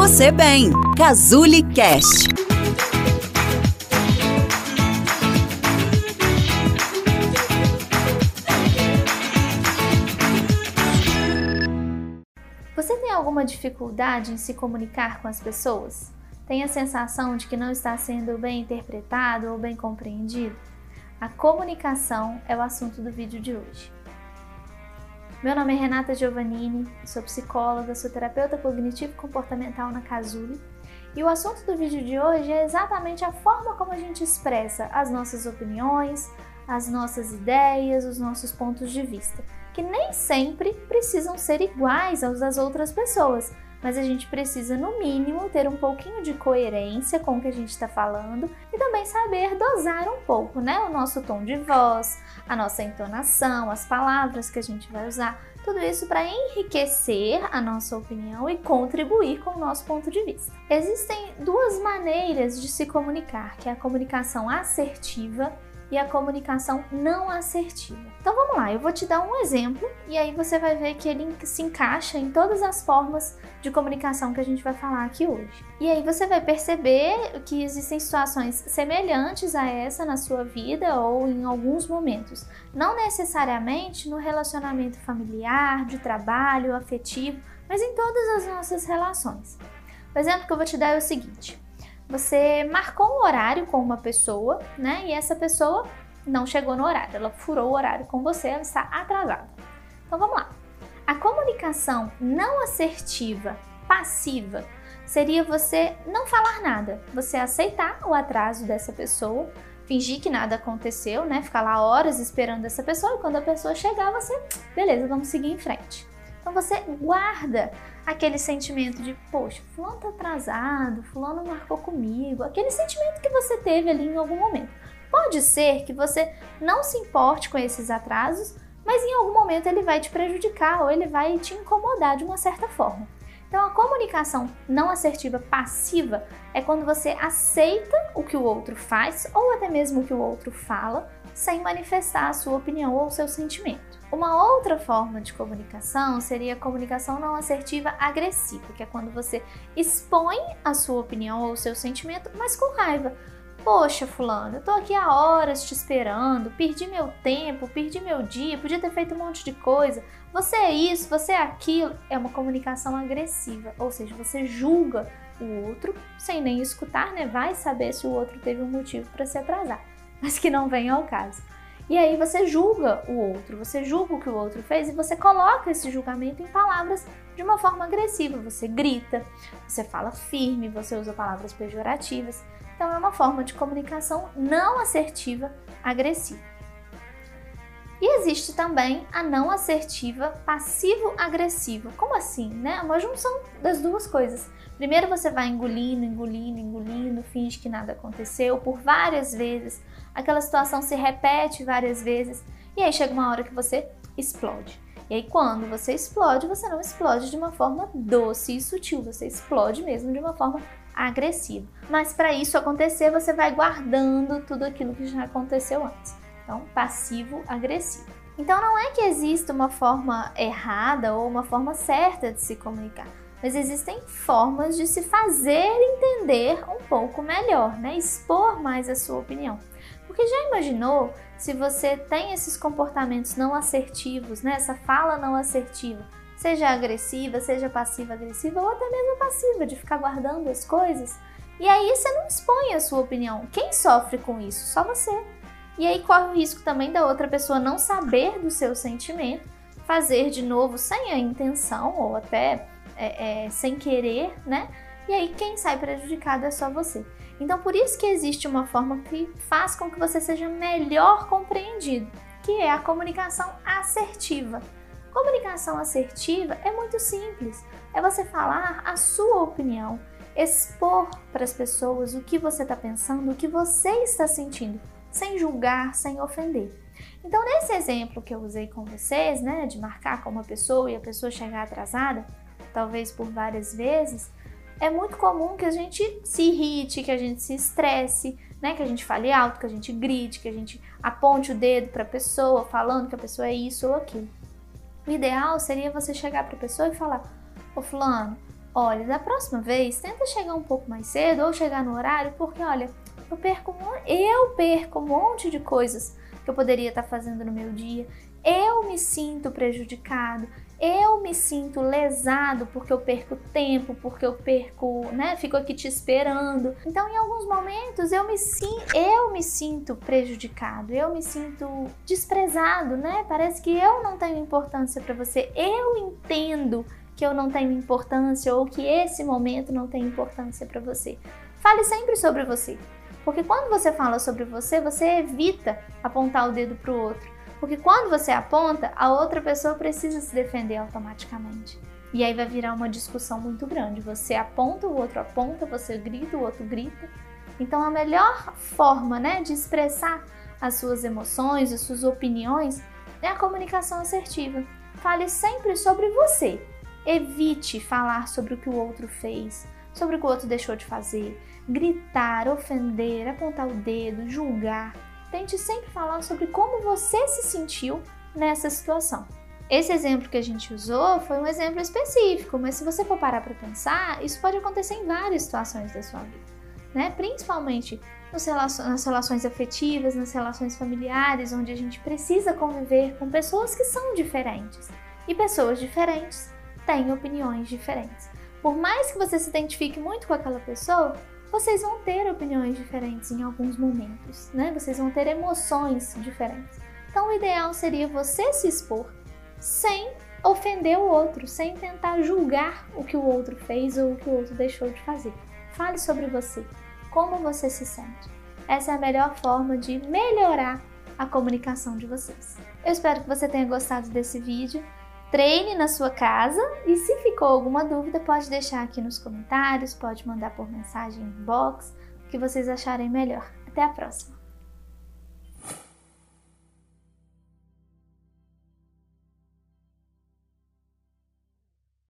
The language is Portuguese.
você bem. Cazuli Cast. Você tem alguma dificuldade em se comunicar com as pessoas? Tem a sensação de que não está sendo bem interpretado ou bem compreendido? A comunicação é o assunto do vídeo de hoje. Meu nome é Renata Giovannini, sou psicóloga, sou terapeuta cognitivo comportamental na Casuli e o assunto do vídeo de hoje é exatamente a forma como a gente expressa as nossas opiniões, as nossas ideias, os nossos pontos de vista, que nem sempre precisam ser iguais aos das outras pessoas, mas a gente precisa, no mínimo, ter um pouquinho de coerência com o que a gente está falando e também saber dosar um pouco, né? O nosso tom de voz, a nossa entonação, as palavras que a gente vai usar, tudo isso para enriquecer a nossa opinião e contribuir com o nosso ponto de vista. Existem duas maneiras de se comunicar, que é a comunicação assertiva e a comunicação não assertiva. Então vamos lá, eu vou te dar um exemplo e aí você vai ver que ele se encaixa em todas as formas de comunicação que a gente vai falar aqui hoje. E aí você vai perceber que existem situações semelhantes a essa na sua vida ou em alguns momentos. Não necessariamente no relacionamento familiar, de trabalho, afetivo, mas em todas as nossas relações. O exemplo que eu vou te dar é o seguinte: você marcou um horário com uma pessoa, né? E essa pessoa não chegou no horário, ela furou o horário com você, ela está atrasada. Então vamos lá. A comunicação não assertiva, passiva, seria você não falar nada, você aceitar o atraso dessa pessoa, fingir que nada aconteceu, né? Ficar lá horas esperando essa pessoa e quando a pessoa chegar, você, beleza, vamos seguir em frente. Então você guarda aquele sentimento de, poxa, fulano tá atrasado, fulano marcou comigo, aquele sentimento que você teve ali em algum momento. Pode ser que você não se importe com esses atrasos, mas em algum momento ele vai te prejudicar ou ele vai te incomodar de uma certa forma. Então, a comunicação não assertiva passiva é quando você aceita o que o outro faz ou até mesmo o que o outro fala, sem manifestar a sua opinião ou o seu sentimento. Uma outra forma de comunicação seria a comunicação não assertiva agressiva, que é quando você expõe a sua opinião ou o seu sentimento, mas com raiva. Poxa, fulano, eu tô aqui há horas te esperando, perdi meu tempo, perdi meu dia, podia ter feito um monte de coisa. Você é isso, você é aquilo. É uma comunicação agressiva, ou seja, você julga o outro sem nem escutar, né? Vai saber se o outro teve um motivo para se atrasar, mas que não vem ao caso. E aí você julga o outro, você julga o que o outro fez e você coloca esse julgamento em palavras de uma forma agressiva. Você grita, você fala firme, você usa palavras pejorativas. Então é uma forma de comunicação não assertiva agressiva. E existe também a não assertiva passivo-agressiva. Como assim, né? Uma junção das duas coisas. Primeiro você vai engolindo, engolindo, engolindo, finge que nada aconteceu por várias vezes. Aquela situação se repete várias vezes e aí chega uma hora que você explode. E aí quando você explode, você não explode de uma forma doce e sutil, você explode mesmo de uma forma agressiva. Mas para isso acontecer, você vai guardando tudo aquilo que já aconteceu antes. Então, passivo-agressivo. Então, não é que exista uma forma errada ou uma forma certa de se comunicar, mas existem formas de se fazer entender um pouco melhor, né? Expor mais a sua opinião. Porque já imaginou se você tem esses comportamentos não assertivos, né? Essa fala não assertiva, seja agressiva, seja passiva-agressiva ou até mesmo passiva, de ficar guardando as coisas. E aí você não expõe a sua opinião. Quem sofre com isso? Só você. E aí corre o risco também da outra pessoa não saber do seu sentimento, fazer de novo sem a intenção ou até é, é, sem querer, né? E aí quem sai prejudicado é só você. Então por isso que existe uma forma que faz com que você seja melhor compreendido, que é a comunicação assertiva. Comunicação assertiva é muito simples. É você falar a sua opinião, expor para as pessoas o que você está pensando, o que você está sentindo, sem julgar, sem ofender. Então, nesse exemplo que eu usei com vocês, né, de marcar com uma pessoa e a pessoa chegar atrasada, talvez por várias vezes, é muito comum que a gente se irrite, que a gente se estresse, né, que a gente fale alto, que a gente grite, que a gente aponte o dedo para a pessoa, falando que a pessoa é isso ou aquilo. O ideal seria você chegar para a pessoa e falar: Ô Fulano, olha, da próxima vez tenta chegar um pouco mais cedo ou chegar no horário, porque olha, eu perco, eu perco um monte de coisas que eu poderia estar fazendo no meu dia. Eu me sinto prejudicado, eu me sinto lesado porque eu perco tempo, porque eu perco, né, fico aqui te esperando. Então, em alguns momentos eu me eu me sinto prejudicado, eu me sinto desprezado, né? Parece que eu não tenho importância para você. Eu entendo que eu não tenho importância ou que esse momento não tem importância para você. Fale sempre sobre você. Porque quando você fala sobre você, você evita apontar o dedo para o outro. Porque quando você aponta, a outra pessoa precisa se defender automaticamente. E aí vai virar uma discussão muito grande. Você aponta, o outro aponta, você grita, o outro grita. Então a melhor forma né, de expressar as suas emoções, as suas opiniões, é a comunicação assertiva. Fale sempre sobre você. Evite falar sobre o que o outro fez, sobre o que o outro deixou de fazer, gritar, ofender, apontar o dedo, julgar. Tente sempre falar sobre como você se sentiu nessa situação. Esse exemplo que a gente usou foi um exemplo específico, mas se você for parar para pensar, isso pode acontecer em várias situações da sua vida, né? Principalmente nas relações afetivas, nas relações familiares, onde a gente precisa conviver com pessoas que são diferentes. E pessoas diferentes têm opiniões diferentes. Por mais que você se identifique muito com aquela pessoa, vocês vão ter opiniões diferentes em alguns momentos, né? Vocês vão ter emoções diferentes. Então, o ideal seria você se expor sem ofender o outro, sem tentar julgar o que o outro fez ou o que o outro deixou de fazer. Fale sobre você, como você se sente. Essa é a melhor forma de melhorar a comunicação de vocês. Eu espero que você tenha gostado desse vídeo. Treine na sua casa e se ficou alguma dúvida, pode deixar aqui nos comentários, pode mandar por mensagem inbox, o que vocês acharem melhor. Até a próxima!